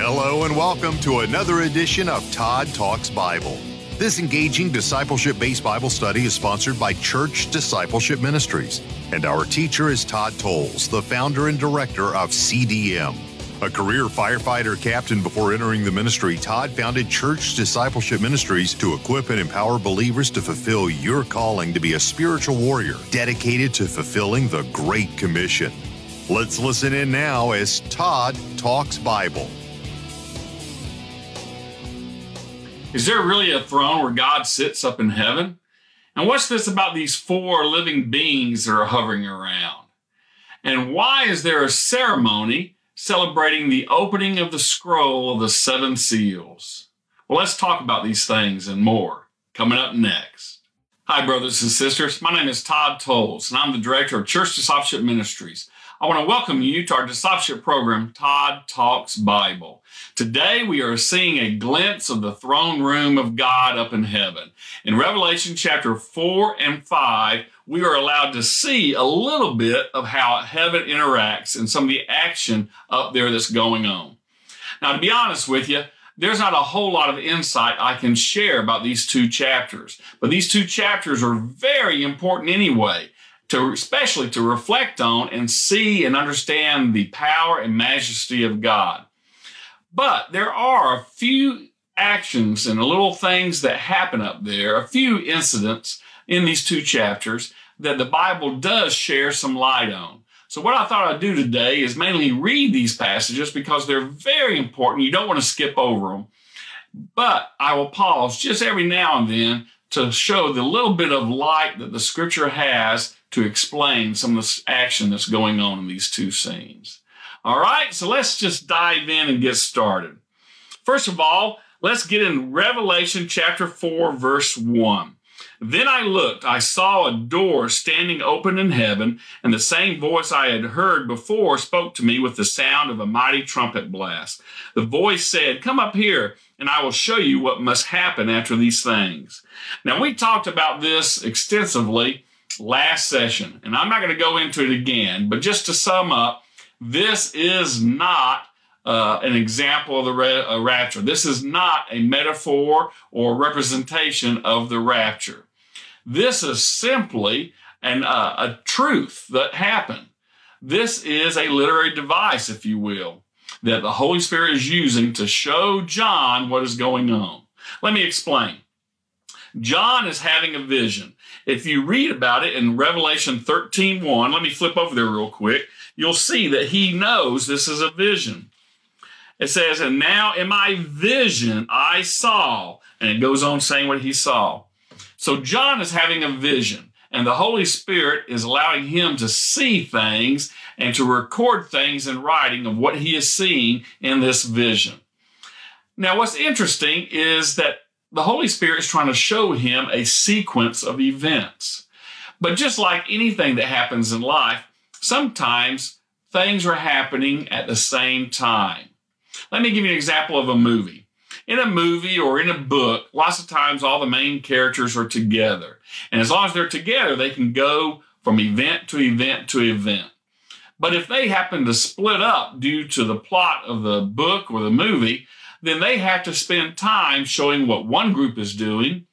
Hello and welcome to another edition of Todd Talks Bible. This engaging discipleship based Bible study is sponsored by Church Discipleship Ministries, and our teacher is Todd Tolles, the founder and director of CDM. A career firefighter captain before entering the ministry, Todd founded Church Discipleship Ministries to equip and empower believers to fulfill your calling to be a spiritual warrior dedicated to fulfilling the Great Commission. Let's listen in now as Todd talks Bible. Is there really a throne where God sits up in heaven? And what's this about these four living beings that are hovering around? And why is there a ceremony celebrating the opening of the scroll of the seven seals. Well, let's talk about these things and more coming up next. Hi, brothers and sisters. My name is Todd Tolles, and I'm the director of Church Discipleship Ministries. I want to welcome you to our discipleship program, Todd Talks Bible. Today we are seeing a glimpse of the throne room of God up in heaven. In Revelation chapter 4 and 5, we are allowed to see a little bit of how heaven interacts and some of the action up there that's going on. Now, to be honest with you, there's not a whole lot of insight I can share about these two chapters, but these two chapters are very important anyway to especially to reflect on and see and understand the power and majesty of God. But there are a few actions and little things that happen up there, a few incidents in these two chapters that the Bible does share some light on. So what I thought I'd do today is mainly read these passages because they're very important. You don't want to skip over them. But I will pause just every now and then to show the little bit of light that the scripture has to explain some of the action that's going on in these two scenes. All right, so let's just dive in and get started. First of all, let's get in Revelation chapter 4, verse 1. Then I looked, I saw a door standing open in heaven, and the same voice I had heard before spoke to me with the sound of a mighty trumpet blast. The voice said, Come up here, and I will show you what must happen after these things. Now, we talked about this extensively last session, and I'm not going to go into it again, but just to sum up, this is not uh, an example of the ra- uh, rapture. This is not a metaphor or representation of the rapture. This is simply an, uh, a truth that happened. This is a literary device, if you will, that the Holy Spirit is using to show John what is going on. Let me explain. John is having a vision. If you read about it in Revelation 13 1, let me flip over there real quick. You'll see that he knows this is a vision. It says, And now in my vision I saw, and it goes on saying what he saw. So John is having a vision, and the Holy Spirit is allowing him to see things and to record things in writing of what he is seeing in this vision. Now, what's interesting is that the Holy Spirit is trying to show him a sequence of events. But just like anything that happens in life, sometimes things are happening at the same time. Let me give you an example of a movie in a movie or in a book, lots of times all the main characters are together. And as long as they're together, they can go from event to event to event. But if they happen to split up due to the plot of the book or the movie, then they have to spend time showing what one group is doing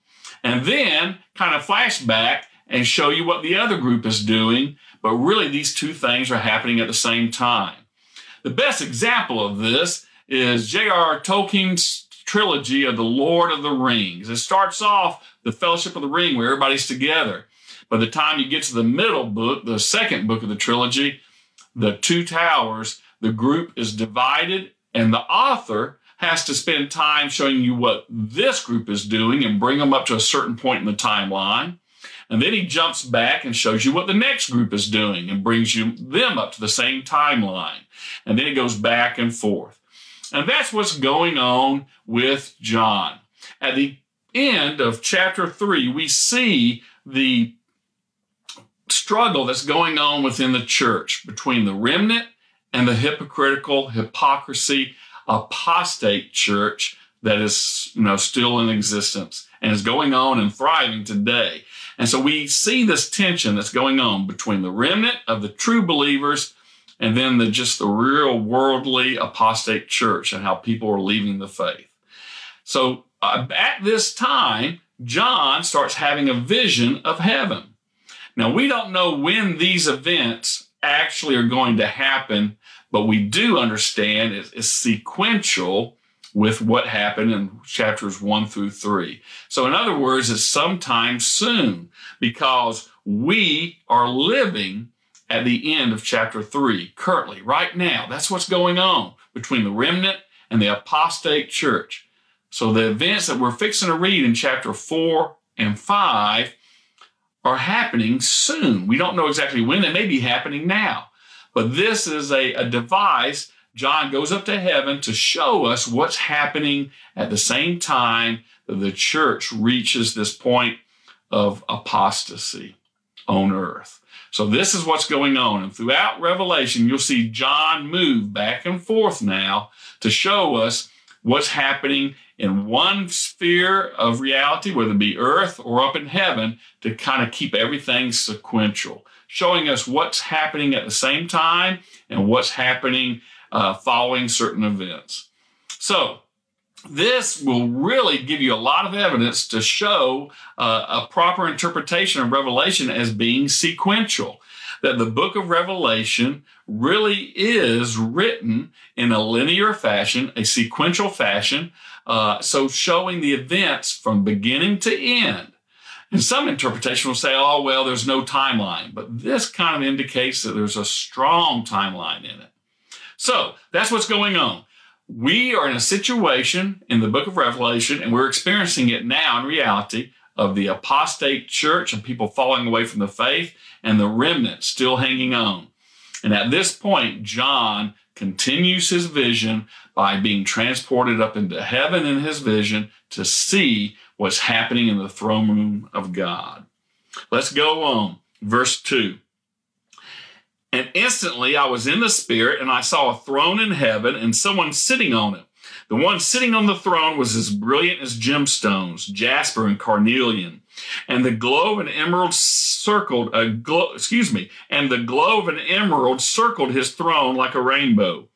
and then kind of flashback and show you what the other group is doing. But really, these two things are happening at the same time. The best example of this is J.R.R. Tolkien's trilogy of the Lord of the Rings. It starts off the Fellowship of the Ring where everybody's together. By the time you get to the middle book, the second book of the trilogy, the Two Towers, the group is divided and the author has to spend time showing you what this group is doing and bring them up to a certain point in the timeline. And then he jumps back and shows you what the next group is doing and brings you them up to the same timeline. And then it goes back and forth. And that's what's going on with John. At the end of chapter three, we see the struggle that's going on within the church between the remnant and the hypocritical, hypocrisy, apostate church that is, you know, still in existence and is going on and thriving today. And so we see this tension that's going on between the remnant of the true believers and then the just the real worldly apostate church and how people are leaving the faith. So uh, at this time, John starts having a vision of heaven. Now we don't know when these events actually are going to happen, but we do understand it's sequential with what happened in chapters one through three. So in other words, it's sometime soon because we are living at the end of chapter 3, currently, right now. That's what's going on between the remnant and the apostate church. So the events that we're fixing to read in chapter 4 and 5 are happening soon. We don't know exactly when. They may be happening now. But this is a, a device. John goes up to heaven to show us what's happening at the same time that the church reaches this point of apostasy on earth. So this is what's going on. And throughout Revelation, you'll see John move back and forth now to show us what's happening in one sphere of reality, whether it be earth or up in heaven, to kind of keep everything sequential, showing us what's happening at the same time and what's happening uh, following certain events. So this will really give you a lot of evidence to show uh, a proper interpretation of Revelation as being sequential. That the book of Revelation really is written in a linear fashion, a sequential fashion, uh, so showing the events from beginning to end. And some interpretation will say, oh, well, there's no timeline. But this kind of indicates that there's a strong timeline in it. So that's what's going on we are in a situation in the book of Revelation, and we're experiencing it now in reality of the apostate church and people falling away from the faith and the remnant still hanging on. And at this point, John continues his vision by being transported up into heaven in his vision to see what's happening in the throne room of God. Let's go on. Verse 2. And instantly I was in the Spirit, and I saw a throne in heaven and someone sitting on it. The one sitting on the throne was as brilliant as gemstones, jasper and carnelian. And the glow of an emerald circled glow, excuse me, and the glow of an emerald circled his throne like a rainbow.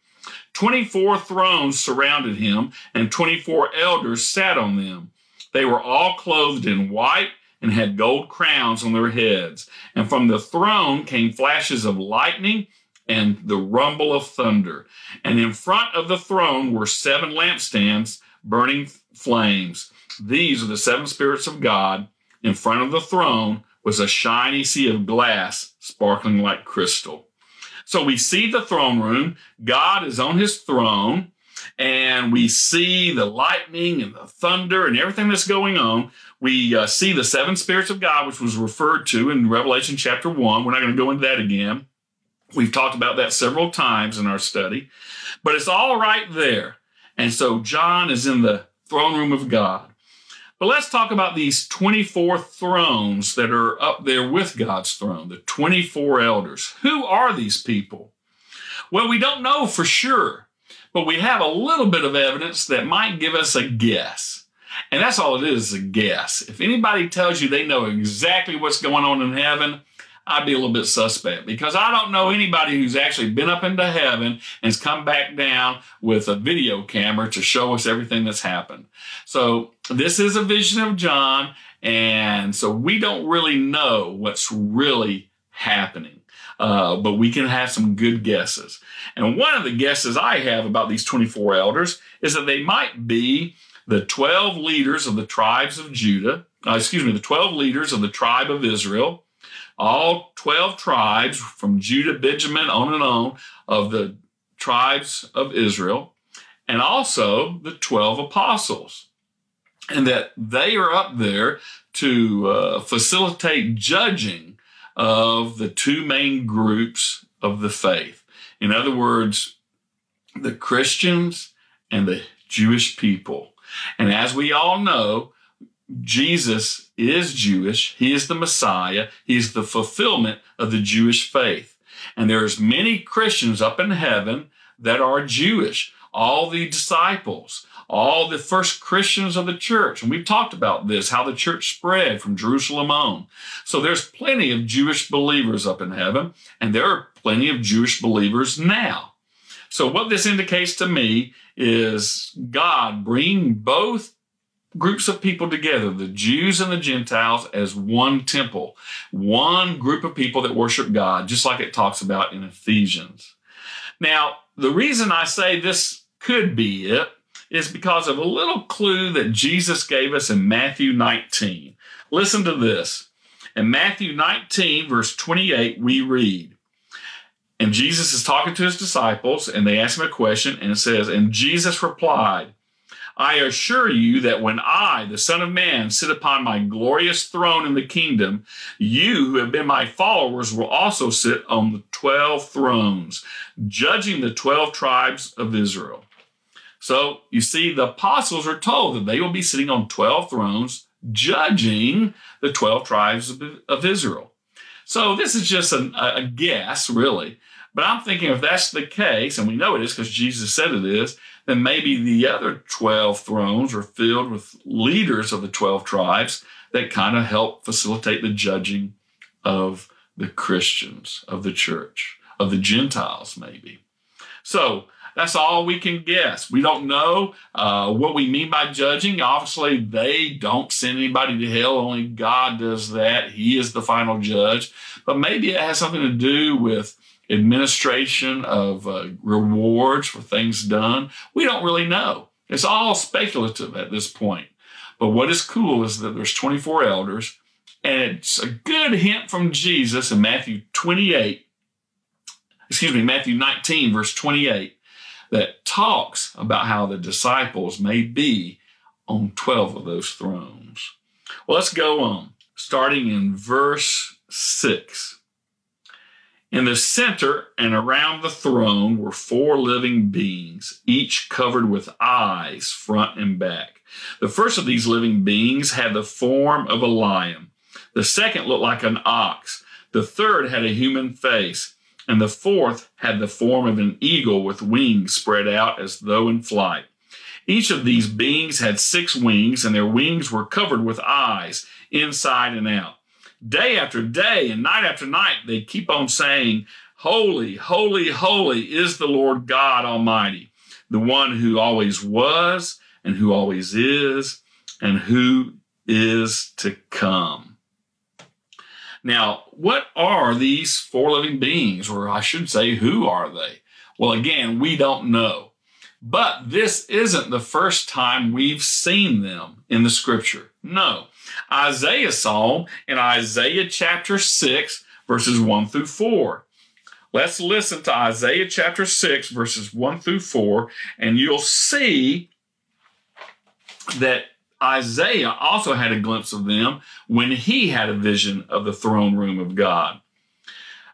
24 thrones surrounded him, and 24 elders sat on them. They were all clothed in white and had gold crowns on their heads. And from the throne came flashes of lightning and the rumble of thunder. And in front of the throne were seven lampstands burning flames. These are the seven spirits of God. In front of the throne was a shiny sea of glass sparkling like crystal. So we see the throne room. God is on his throne and we see the lightning and the thunder and everything that's going on. We uh, see the seven spirits of God, which was referred to in Revelation chapter one. We're not going to go into that again. We've talked about that several times in our study, but it's all right there. And so John is in the throne room of God. But let's talk about these 24 thrones that are up there with God's throne, the 24 elders. Who are these people? Well, we don't know for sure but we have a little bit of evidence that might give us a guess. And that's all it is, a guess. If anybody tells you they know exactly what's going on in heaven, I'd be a little bit suspect because I don't know anybody who's actually been up into heaven and has come back down with a video camera to show us everything that's happened. So this is a vision of John. And so we don't really know what's really happening uh, but we can have some good guesses. And one of the guesses I have about these 24 elders is that they might be the 12 leaders of the tribes of Judah, uh, excuse me, the 12 leaders of the tribe of Israel, all 12 tribes from Judah, Benjamin, on and on of the tribes of Israel, and also the 12 apostles. And that they are up there to uh, facilitate judging of the two main groups of the faith. In other words, the Christians and the Jewish people. And as we all know, Jesus is Jewish. He is the Messiah. He is the fulfillment of the Jewish faith. And there's many Christians up in heaven that are Jewish. All the disciples, all the first Christians of the church. And we've talked about this, how the church spread from Jerusalem on. So there's plenty of Jewish believers up in heaven, and there are plenty of Jewish believers now. So, what this indicates to me is God bringing both groups of people together, the Jews and the Gentiles, as one temple, one group of people that worship God, just like it talks about in Ephesians. Now, the reason I say this could be it is because of a little clue that Jesus gave us in Matthew 19. Listen to this. In Matthew 19, verse 28, we read, and Jesus is talking to his disciples, and they ask him a question, and it says, And Jesus replied, I assure you that when I, the Son of Man, sit upon my glorious throne in the kingdom, you who have been my followers will also sit on the 12 thrones, judging the 12 tribes of Israel. So you see, the apostles are told that they will be sitting on 12 thrones, judging the 12 tribes of, Israel. So this is just a, a guess, really. But I'm thinking if that's the case, and we know it is because Jesus said it is, then maybe the other 12 thrones are filled with leaders of the 12 tribes that kind of help facilitate the judging of the Christians, of the church, of the Gentiles, maybe. So that's all we can guess. We don't know uh, what we mean by judging. Obviously, they don't send anybody to hell. Only God does that. He is the final judge. But maybe it has something to do with administration of uh, rewards for things done. We don't really know. It's all speculative at this point. But what is cool is that there's 24 elders, and it's a good hint from Jesus in Matthew 28, excuse me, Matthew 19, verse 28, that talks about how the disciples may be on 12 of those thrones. Well, let's go on, starting in verse 6. In the center and around the throne were four living beings, each covered with eyes, front and back. The first of these living beings had the form of a lion. The second looked like an ox. The third had a human face. And the fourth had the form of an eagle with wings spread out as though in flight. Each of these beings had six wings, and their wings were covered with eyes, inside and out day after day and night after night, they keep on saying, Holy, holy, holy is the Lord God Almighty, the one who always was and who always is and who is to come. Now, what are these four living beings, or I should say, who are they? Well, again, we don't know. But this isn't the first time we've seen them in the scripture. No. Isaiah saw them in Isaiah chapter 6, verses 1 through 4. Let's listen to Isaiah chapter 6, verses 1 through 4, and you'll see that Isaiah also had a glimpse of them when he had a vision of the throne room of God.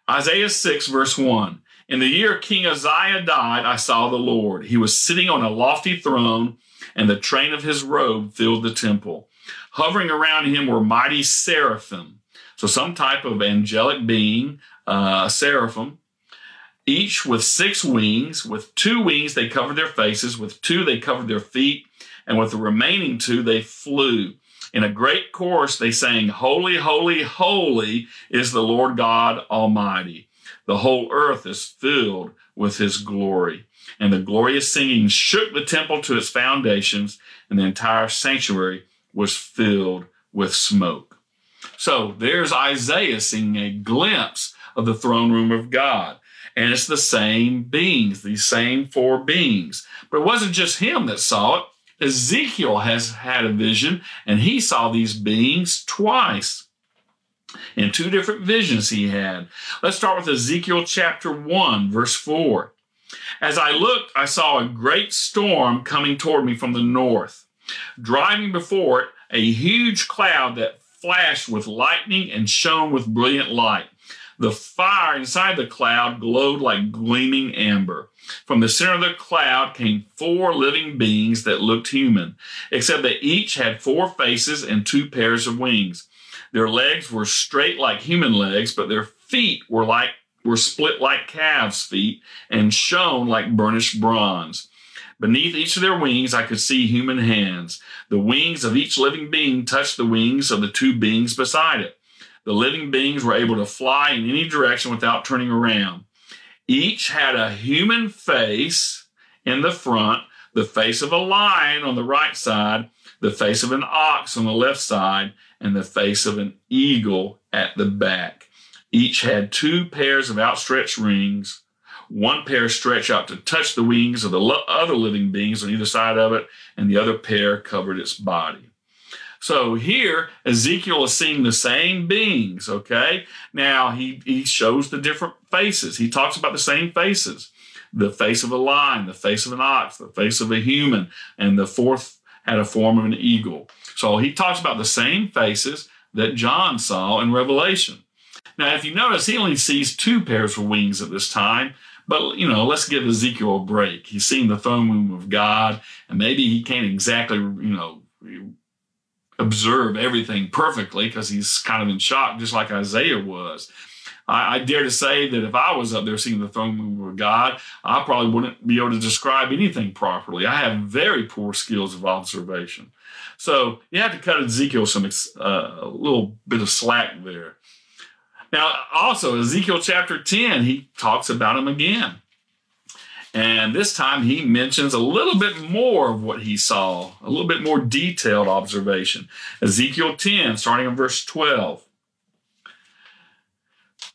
Isaiah 6, verse 1. In the year King Uzziah died, I saw the Lord. He was sitting on a lofty throne, and the train of his robe filled the temple. Hovering around him were mighty seraphim. So some type of angelic being, uh, seraphim, each with six wings. With two wings, they covered their faces. With two, they covered their feet. And with the remaining two, they flew. In a great chorus, they sang, Holy, holy, holy is the Lord God Almighty. The whole earth is filled with his glory. And the glorious singing shook the temple to its foundations, and the entire sanctuary was filled with smoke. So there's Isaiah seeing a glimpse of the throne room of God. And it's the same beings, these same four beings. But it wasn't just him that saw it. Ezekiel has had a vision and he saw these beings twice in two different visions he had. Let's start with Ezekiel chapter 1, verse 4. As I looked, I saw a great storm coming toward me from the north driving before it a huge cloud that flashed with lightning and shone with brilliant light. The fire inside the cloud glowed like gleaming amber. From the center of the cloud came four living beings that looked human, except that each had four faces and two pairs of wings. Their legs were straight like human legs, but their feet were like were split like calves' feet and shone like burnished bronze. Beneath each of their wings, I could see human hands. The wings of each living being touched the wings of the two beings beside it. The living beings were able to fly in any direction without turning around. Each had a human face in the front, the face of a lion on the right side, the face of an ox on the left side, and the face of an eagle at the back. Each had two pairs of outstretched rings. One pair stretched out to touch the wings of the other living beings on either side of it, and the other pair covered its body. So here, Ezekiel is seeing the same beings, okay? Now he, he shows the different faces. He talks about the same faces the face of a lion, the face of an ox, the face of a human, and the fourth had a form of an eagle. So he talks about the same faces that John saw in Revelation. Now, if you notice, he only sees two pairs of wings at this time. But, you know, let's give Ezekiel a break. He's seen the throne room of God, and maybe he can't exactly, you know, observe everything perfectly because he's kind of in shock, just like Isaiah was. I, I, dare to say that if I was up there seeing the throne room of God, I probably wouldn't be able to describe anything properly. I have very poor skills of observation. So you have to cut Ezekiel some uh, a little bit of slack there. Now, also, Ezekiel chapter 10, he talks about him again. And this time he mentions a little bit more of what he saw, a little bit more detailed observation. Ezekiel 10, starting in verse 12.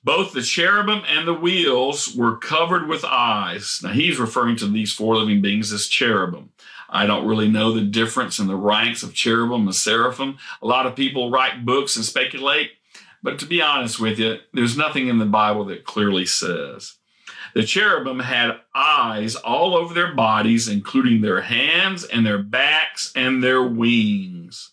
Both the cherubim and the wheels were covered with eyes. Now he's referring to these four living beings as cherubim. I don't really know the difference in the ranks of cherubim and seraphim. A lot of people write books and speculate, but to be honest with you, there's nothing in the Bible that clearly says. The cherubim had eyes all over their bodies, including their hands and their backs and their wings.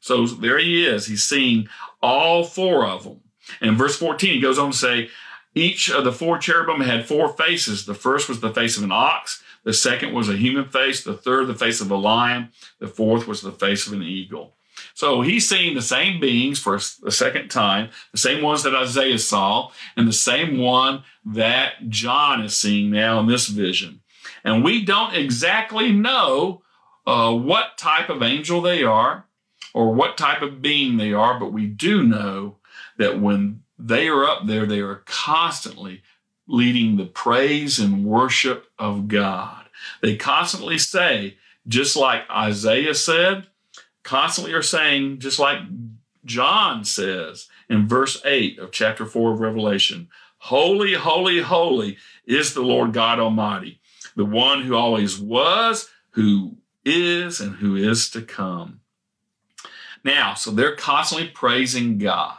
so there he is. He's seeing all four of them. And verse 14, he goes on to say, each of the four cherubim had four faces. The first was the face of an ox. The second was a human face. The third, the face of a lion. The fourth was the face of an eagle. So he's seeing the same beings for the second time, the same ones that Isaiah saw, and the same one that John is seeing now in this vision. And we don't exactly know uh, what type of angel they are or what type of being they are, but we do know that when they are up there, they are constantly leading the praise and worship of God. They constantly say, just like Isaiah said, constantly are saying, just like John says in verse 8 of chapter 4 of Revelation, Holy, holy, holy is the Lord God Almighty, the one who always was, who is, and who is to come. Now, so they're constantly praising God.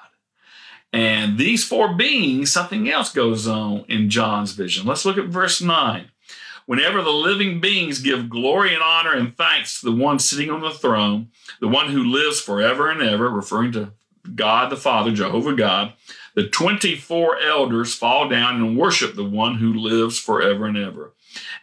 And these four beings, something else goes on in John's vision. Let's look at verse 9. Whenever the living beings give glory and honor and thanks to the one sitting on the throne, the one who lives forever and ever, referring to God the Father, Jehovah God, the 24 elders fall down and worship the one who lives forever and ever.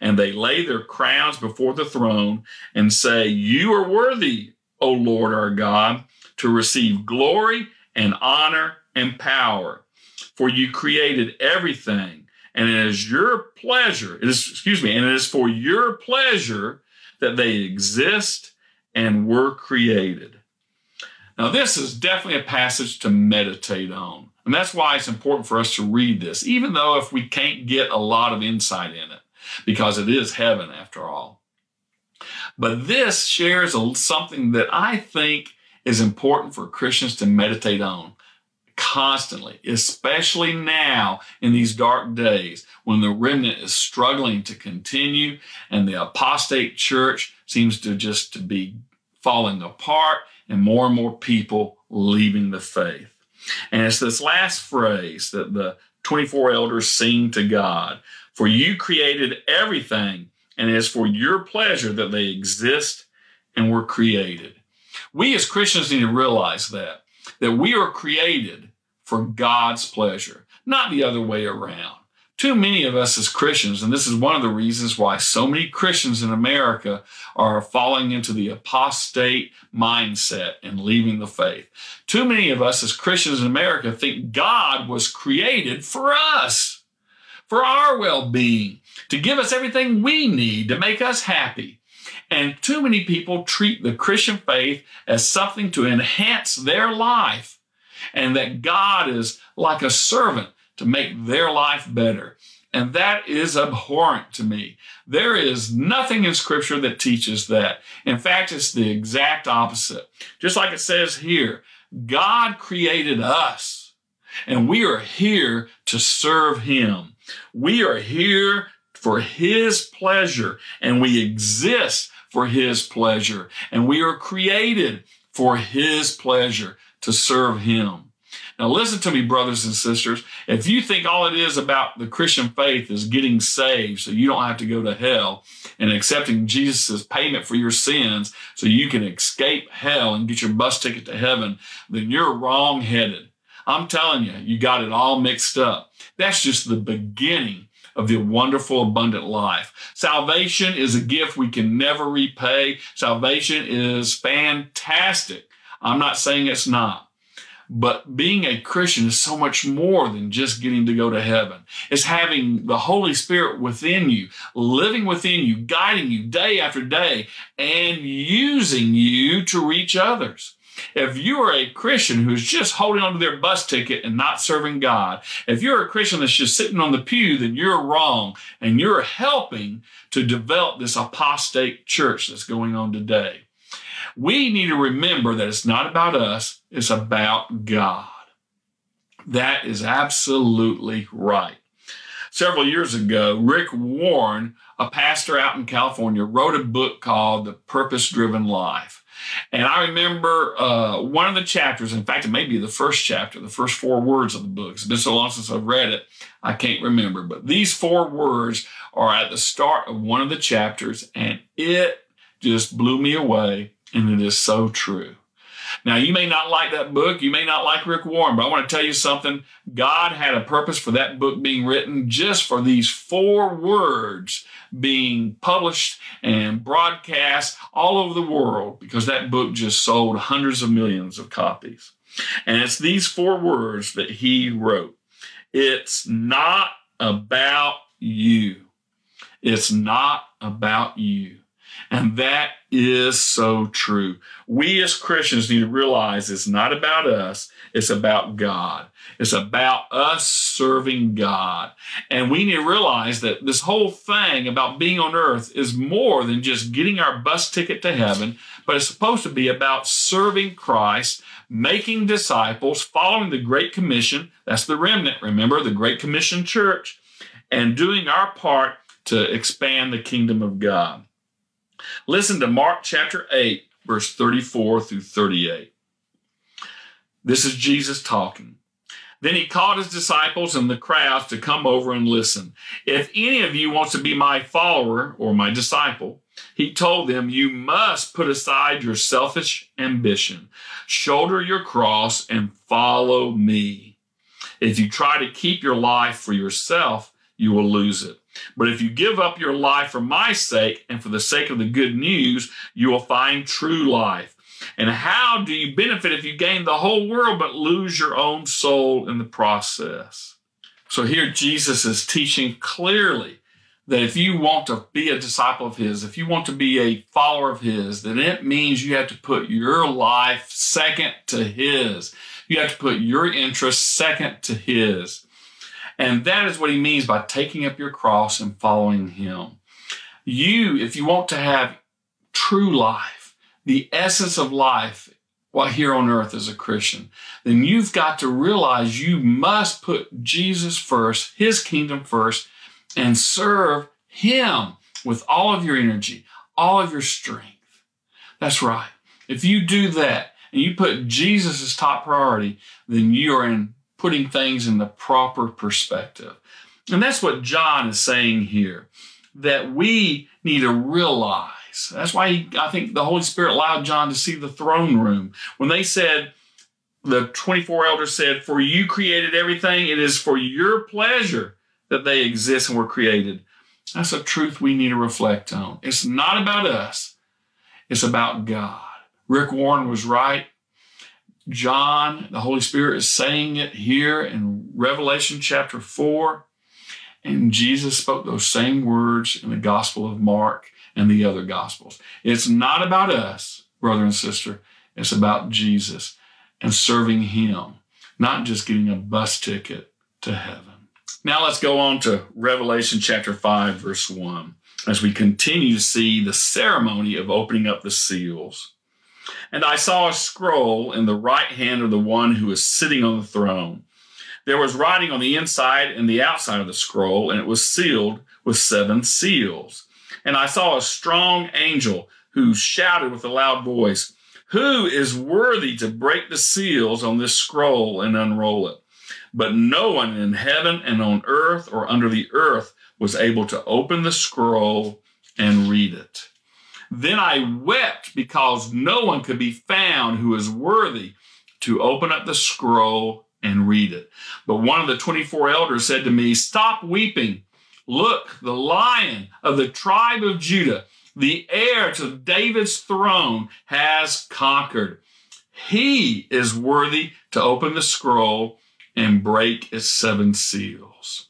And they lay their crowns before the throne and say, You are worthy, O Lord our God, to receive glory and honor and power. For you created everything and it is your pleasure, it is, excuse me, and it is for your pleasure that they exist and were created. Now, this is definitely a passage to meditate on. And that's why it's important for us to read this, even though if we can't get a lot of insight in it, because it is heaven after all. But this shares something that I think is important for Christians to meditate on constantly, especially now in these dark days when the remnant is struggling to continue and the apostate church seems to just to be falling apart and more and more people leaving the faith. And it's this last phrase that the 24 elders sing to God. For you created everything, and it is for your pleasure that they exist and were created. We as Christians need to realize that, that we are created for God's pleasure, not the other way around. Too many of us as Christians, and this is one of the reasons why so many Christians in America are falling into the apostate mindset and leaving the faith. Too many of us as Christians in America think God was created for us, for our well being, to give us everything we need to make us happy. And too many people treat the Christian faith as something to enhance their life and that God is like a servant to make their life better. And that is abhorrent to me. There is nothing in scripture that teaches that. In fact, it's the exact opposite. Just like it says here, God created us and we are here to serve him. We are here for his pleasure and we exist for his pleasure and we are created for his pleasure to serve him. Now, listen to me, brothers and sisters. If you think all it is about the Christian faith is getting saved so you don't have to go to hell and accepting Jesus' payment for your sins so you can escape hell and get your bus ticket to heaven, then you're wrong headed. I'm telling you, you got it all mixed up. That's just the beginning of the wonderful, abundant life. Salvation is a gift we can never repay. Salvation is fantastic. I'm not saying it's not. But being a Christian is so much more than just getting to go to heaven. It's having the Holy Spirit within you, living within you, guiding you day after day, and using you to reach others. If you are a Christian who's just holding onto their bus ticket and not serving God, if you're a Christian that's just sitting on the pew, then you're wrong and you're helping to develop this apostate church that's going on today. We need to remember that it's not about us, it's about God. That is absolutely right. Several years ago, Rick Warren, a pastor out in California, wrote a book called The Purpose Driven Life. And I remember uh, one of the chapters, in fact, it may be the first chapter, the first four words of the book. It's been so long since I've read it, I can't remember. But these four words are at the start of one of the chapters, and it just blew me away. And it is so true. Now, you may not like that book. You may not like Rick Warren, but I want to tell you something. God had a purpose for that book being written just for these four words being published and broadcast all over the world because that book just sold hundreds of millions of copies. And it's these four words that he wrote. It's not about you. It's not about you. And that is so true. We as Christians need to realize it's not about us, it's about God. It's about us serving God. And we need to realize that this whole thing about being on earth is more than just getting our bus ticket to heaven, but it's supposed to be about serving Christ, making disciples, following the Great Commission. That's the remnant, remember, the Great Commission church, and doing our part to expand the kingdom of God. Listen to Mark chapter 8, verse 34 through 38. This is Jesus talking. Then he called his disciples and the crowds to come over and listen. If any of you wants to be my follower or my disciple, he told them, you must put aside your selfish ambition, shoulder your cross, and follow me. If you try to keep your life for yourself, you will lose it. But if you give up your life for my sake and for the sake of the good news, you will find true life. And how do you benefit if you gain the whole world but lose your own soul in the process? So here Jesus is teaching clearly that if you want to be a disciple of his, if you want to be a follower of his, then it means you have to put your life second to his. You have to put your interests second to his. And that is what he means by taking up your cross and following him. You, if you want to have true life, the essence of life while here on earth as a Christian, then you've got to realize you must put Jesus first, his kingdom first, and serve him with all of your energy, all of your strength. That's right. If you do that and you put Jesus as top priority, then you are in putting things in the proper perspective. And that's what John is saying here, that we need to realize. That's why he, I think the Holy Spirit allowed John to see the throne room. When they said, the 24 elders said, For you created everything, it is for your pleasure that they exist and were created. That's a truth we need to reflect on. It's not about us, it's about God. Rick Warren was right. John, the Holy Spirit is saying it here in Revelation chapter 4. And Jesus spoke those same words in the Gospel of Mark and the other Gospels. It's not about us, brother and sister. It's about Jesus and serving Him, not just getting a bus ticket to heaven. Now let's go on to Revelation chapter 5, verse 1, as we continue to see the ceremony of opening up the seals. And I saw a scroll in the right hand of the one who was sitting on the throne. There was writing on the inside and the outside of the scroll, and it was sealed with seven seals. And I saw a strong angel who shouted with a loud voice, Who is worthy to break the seals on this scroll and unroll it? But no one in heaven and on earth or under the earth was able to open the scroll and read it. Then I wept because no one could be found who is worthy to open up the scroll and read it. But one of the 24 elders said to me, Stop weeping. Look, the lion of the tribe of Judah, the heir to David's throne, has conquered. He is worthy to open the scroll and break its seven seals.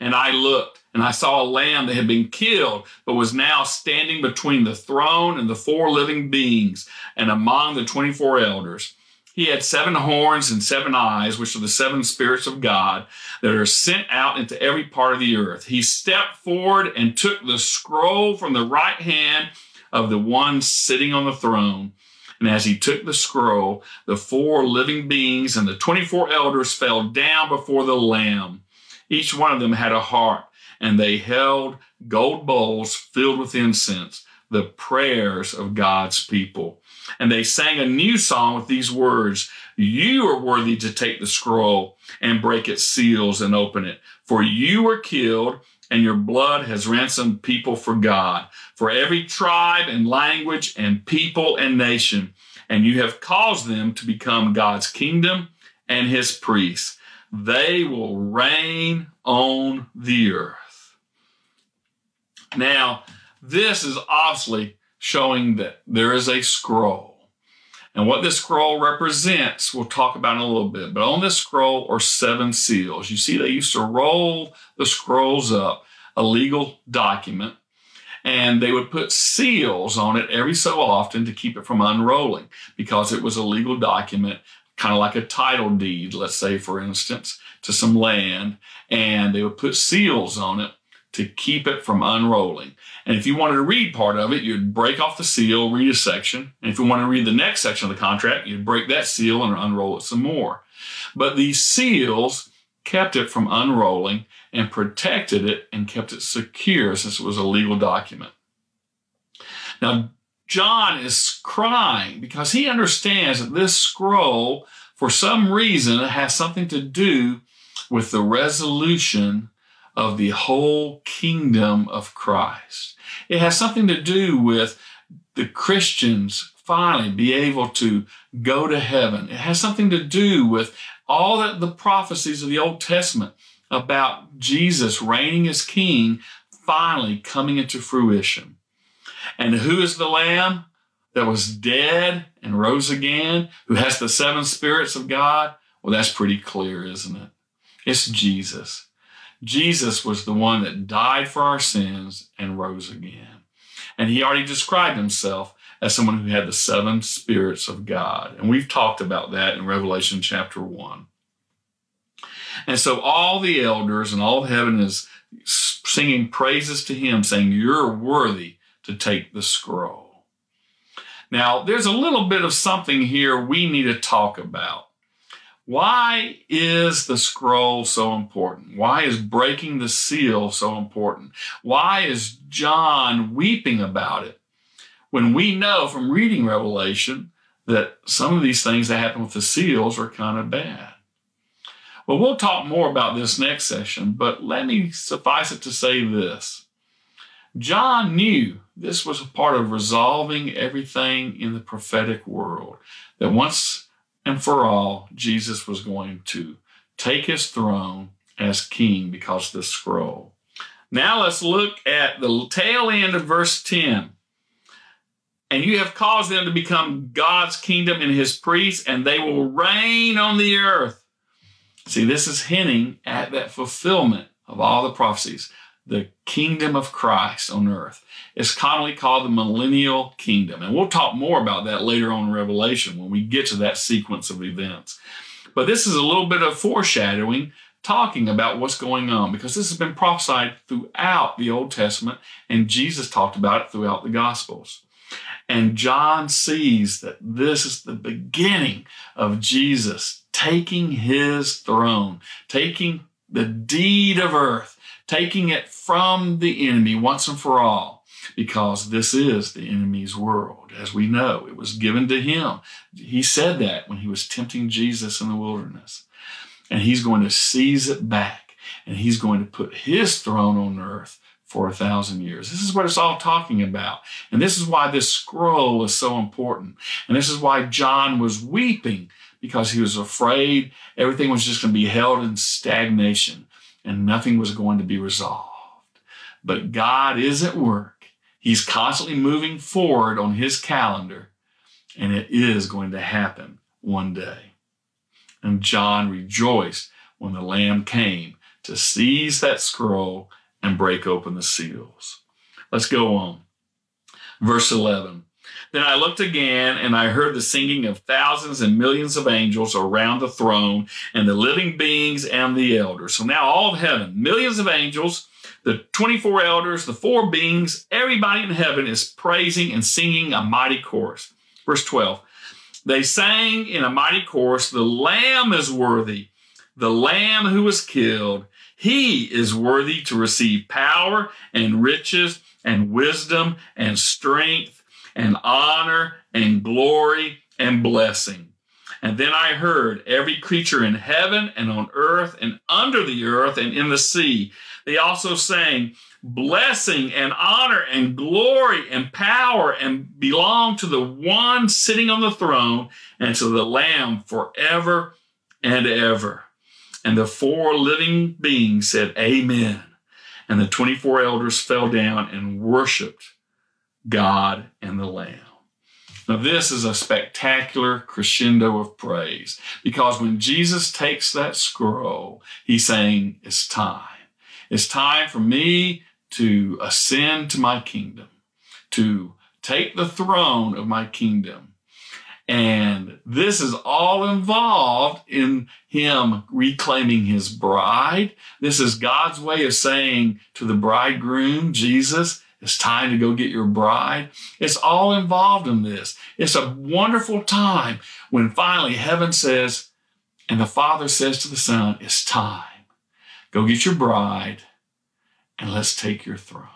And I looked and I saw a lamb that had been killed, but was now standing between the throne and the four living beings and among the 24 elders. He had seven horns and seven eyes, which are the seven spirits of God that are sent out into every part of the earth. He stepped forward and took the scroll from the right hand of the one sitting on the throne. And as he took the scroll, the four living beings and the 24 elders fell down before the Lamb. Each one of them had a harp, and they held gold bowls filled with incense, the prayers of God's people. And they sang a new song with these words You are worthy to take the scroll and break its seals and open it. For you were killed, and your blood has ransomed people for God, for every tribe and language and people and nation. And you have caused them to become God's kingdom and his priests. They will reign on the earth. Now, this is obviously showing that there is a scroll. And what this scroll represents, we'll talk about in a little bit. But on this scroll are seven seals. You see, they used to roll the scrolls up, a legal document, and they would put seals on it every so often to keep it from unrolling because it was a legal document, kind of like a title deed, let's say, for instance, to some land. And they would put seals on it to keep it from unrolling. And if you wanted to read part of it, you'd break off the seal, read a section. And if you want to read the next section of the contract, you'd break that seal and unroll it some more. But these seals kept it from unrolling and protected it and kept it secure since it was a legal document. Now, John is crying because he understands that this scroll, for some reason, has something to do with the resolution of the whole kingdom of Christ. It has something to do with the Christians finally be able to go to heaven. It has something to do with all that the prophecies of the Old Testament about Jesus reigning as king finally coming into fruition. And who is the lamb that was dead and rose again, who has the seven spirits of God? Well, that's pretty clear, isn't it? It's Jesus. Jesus was the one that died for our sins and rose again. And he already described himself as someone who had the seven spirits of God. And we've talked about that in Revelation chapter 1. And so all the elders and all heaven is singing praises to him, saying, You're worthy to take the scroll. Now, there's a little bit of something here we need to talk about. Why is the scroll so important? Why is breaking the seal so important? Why is John weeping about it? When we know from reading Revelation that some of these things that happen with the seals are kind of bad. Well, we'll talk more about this next session, but let me suffice it to say this. John knew this was a part of resolving everything in the prophetic world, that once and for all, Jesus was going to take his throne as king because of the scroll. Now let's look at the tail end of verse 10. And you have caused them to become God's kingdom and his priests, and they will reign on the earth. See, this is hinting at that fulfillment of all the prophecies the kingdom of Christ on earth. It's commonly called the millennial kingdom. And we'll talk more about that later on in Revelation when we get to that sequence of events. But this is a little bit of foreshadowing talking about what's going on because this has been prophesied throughout the Old Testament and Jesus talked about it throughout the Gospels. And John sees that this is the beginning of Jesus taking his throne, taking the deed of earth, taking it from the enemy once and for all, because this is the enemy's world. As we know, it was given to him. He said that when he was tempting Jesus in the wilderness. And he's going to seize it back and he's going to put his throne on earth for a thousand years. This is what it's all talking about. And this is why this scroll is so important. And this is why John was weeping because he was afraid everything was just going to be held in stagnation and nothing was going to be resolved. But God is at work. He's constantly moving forward on his calendar, and it is going to happen one day. And John rejoiced when the Lamb came to seize that scroll and break open the seals. Let's go on. Verse 11. Then I looked again and I heard the singing of thousands and millions of angels around the throne and the living beings and the elders. So now all of heaven, millions of angels, the 24 elders, the four beings, everybody in heaven is praising and singing a mighty chorus. Verse 12. They sang in a mighty chorus, the Lamb is worthy, the Lamb who was killed. He is worthy to receive power and riches and wisdom and strength and honor and glory and blessing. And then I heard every creature in heaven and on earth and under the earth and in the sea. They also sang, Blessing and honor and glory and power and belong to the one sitting on the throne and to the Lamb forever and ever. And the four living beings said, Amen. And the 24 elders fell down and worshiped God, and the Lamb. Now, this is a spectacular crescendo of praise because when Jesus takes that scroll, he's saying, It's time. It's time for me to ascend to my kingdom, to take the throne of my kingdom. And this is all involved in him reclaiming his bride. This is God's way of saying to the bridegroom, Jesus, it's time to go get your bride. It's all involved in this. It's a wonderful time when finally heaven says, and the Father says to the Son, It's time. Go get your bride and let's take your throne.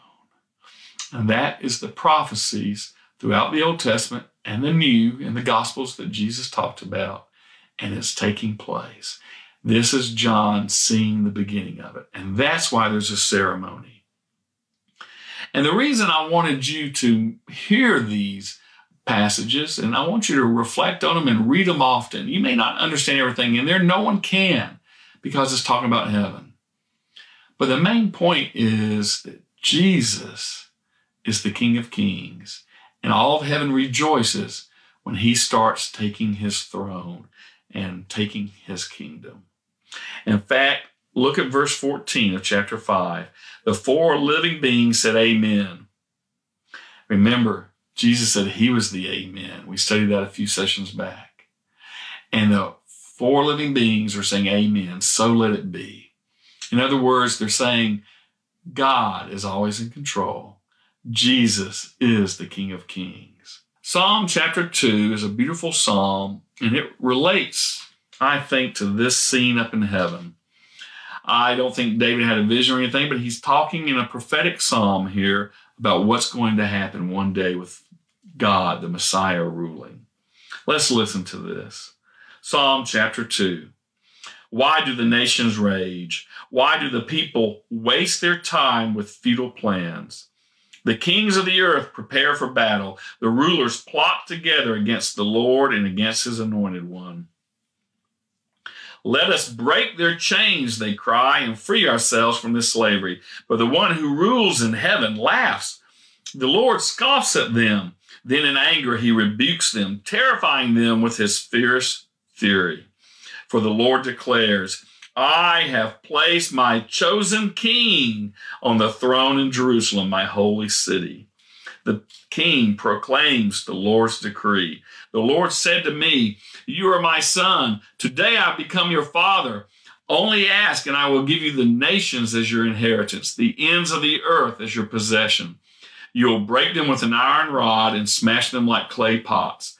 And that is the prophecies throughout the Old Testament and the New and the Gospels that Jesus talked about, and it's taking place. This is John seeing the beginning of it. And that's why there's a ceremony. And the reason I wanted you to hear these passages, and I want you to reflect on them and read them often. You may not understand everything in there, no one can, because it's talking about heaven. But the main point is that Jesus is the King of Kings, and all of heaven rejoices when he starts taking his throne and taking his kingdom. In fact, look at verse 14 of chapter 5. The four living beings said, Amen. Remember, Jesus said he was the Amen. We studied that a few sessions back. And the four living beings are saying, Amen. So let it be. In other words, they're saying, God is always in control. Jesus is the King of Kings. Psalm chapter 2 is a beautiful psalm, and it relates, I think, to this scene up in heaven. I don't think David had a vision or anything, but he's talking in a prophetic psalm here about what's going to happen one day with God, the Messiah, ruling. Let's listen to this. Psalm chapter 2. Why do the nations rage? Why do the people waste their time with futile plans? The kings of the earth prepare for battle. The rulers plot together against the Lord and against his anointed one. Let us break their chains, they cry, and free ourselves from this slavery. But the one who rules in heaven laughs. The Lord scoffs at them. Then in anger he rebukes them, terrifying them with his fierce fury. For the Lord declares, I have placed my chosen king on the throne in Jerusalem, my holy city. The king proclaims the Lord's decree. The Lord said to me, You are my son. Today I've become your father. Only ask, and I will give you the nations as your inheritance, the ends of the earth as your possession. You will break them with an iron rod and smash them like clay pots.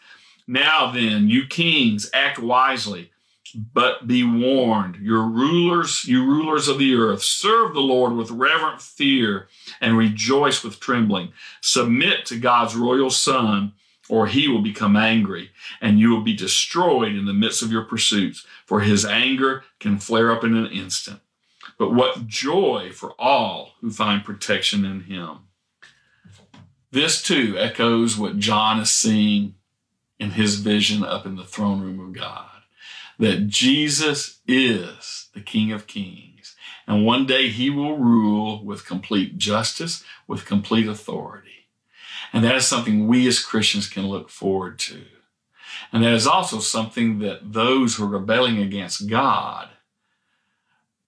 Now then, you kings, act wisely, but be warned. Your rulers, you rulers of the earth, serve the Lord with reverent fear and rejoice with trembling. Submit to God's royal Son, or he will become angry, and you will be destroyed in the midst of your pursuits, for his anger can flare up in an instant. But what joy for all who find protection in him. This too echoes what John is seeing in his vision up in the throne room of God that Jesus is the King of Kings. And one day he will rule with complete justice, with complete authority. And that is something we as Christians can look forward to. And that is also something that those who are rebelling against God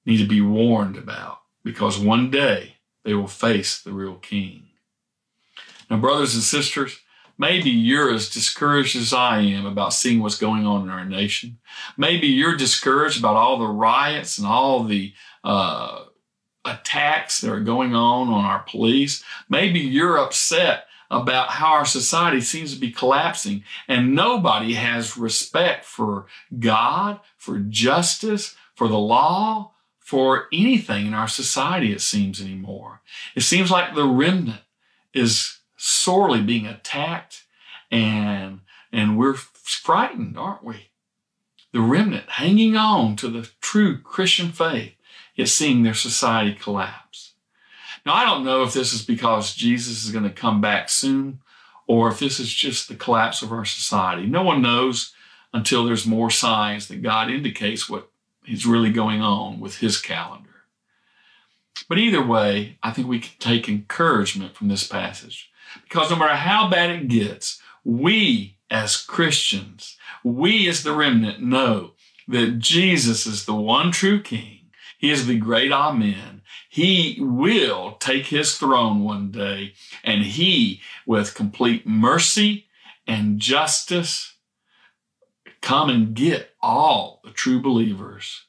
need to be warned about because one day they will face the real King. Now, brothers and sisters, maybe you're as discouraged as I am about seeing what's going on in our nation. Maybe you're discouraged about all the riots and all the uh, attacks that are going on on our police. Maybe you're upset about how our society seems to be collapsing and nobody has respect for God, for justice, for the law, for anything in our society, it seems anymore. It seems like the remnant is sorely being attacked and and we're frightened, aren't we? The remnant hanging on to the true Christian faith, yet seeing their society collapse. Now, I don't know if this is because Jesus is going to come back soon or if this is just the collapse of our society. No one knows until there's more signs that God indicates what is really going on with his calendar. But either way, I think we can take encouragement from this passage. Because no matter how bad it gets, we as Christians, we as the remnant know that Jesus is the one true King. He is the great Amen. He will take his throne one day and he, with complete mercy and justice, come and get all the true believers.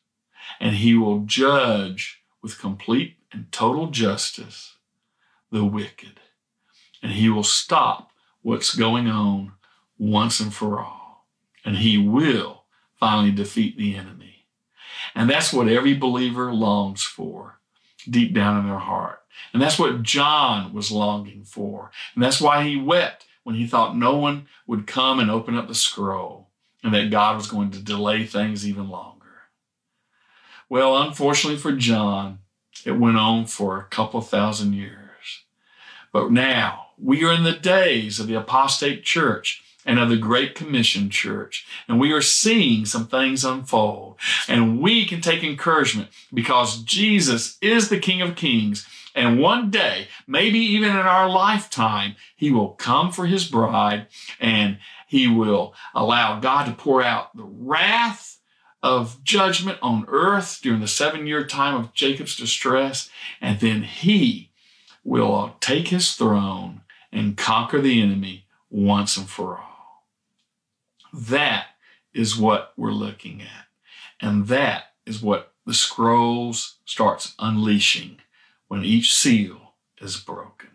And he will judge with complete and total justice the wicked and he will stop what's going on once and for all. And he will finally defeat the enemy. And that's what every believer longs for deep down in their heart. And that's what John was longing for. And that's why he wept when he thought no one would come and open up the scroll and that God was going to delay things even longer. Well, unfortunately for John, it went on for a couple thousand years. But now, we are in the days of the apostate church and of the Great Commission church. And we are seeing some things unfold. And we can take encouragement because Jesus is the King of Kings. And one day, maybe even in our lifetime, he will come for his bride and he will allow God to pour out the wrath of judgment on earth during the seven year time of Jacob's distress. And then he will take his throne and conquer the enemy once and for all. That is what we're looking at. And that is what the scrolls starts unleashing when each seal is broken.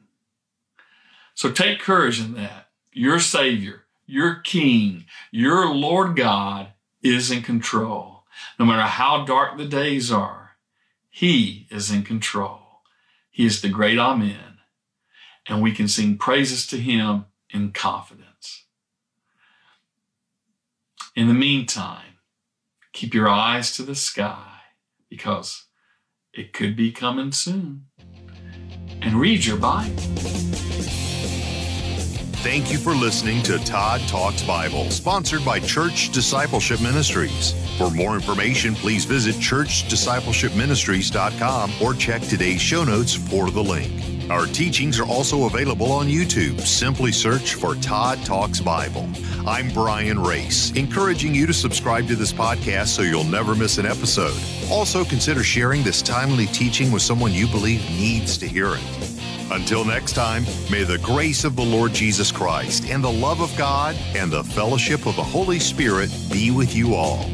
So take courage in that. Your Savior, your King, your Lord God is in control. No matter how dark the days are, He is in control. He is the great Amen and we can sing praises to Him in confidence. In the meantime, keep your eyes to the sky because it could be coming soon. And read your Bible. Thank you for listening to Todd Talks Bible, sponsored by Church Discipleship Ministries. For more information, please visit churchdiscipleshipministries.com or check today's show notes for the link. Our teachings are also available on YouTube. Simply search for Todd Talks Bible. I'm Brian Race, encouraging you to subscribe to this podcast so you'll never miss an episode. Also, consider sharing this timely teaching with someone you believe needs to hear it. Until next time, may the grace of the Lord Jesus Christ and the love of God and the fellowship of the Holy Spirit be with you all.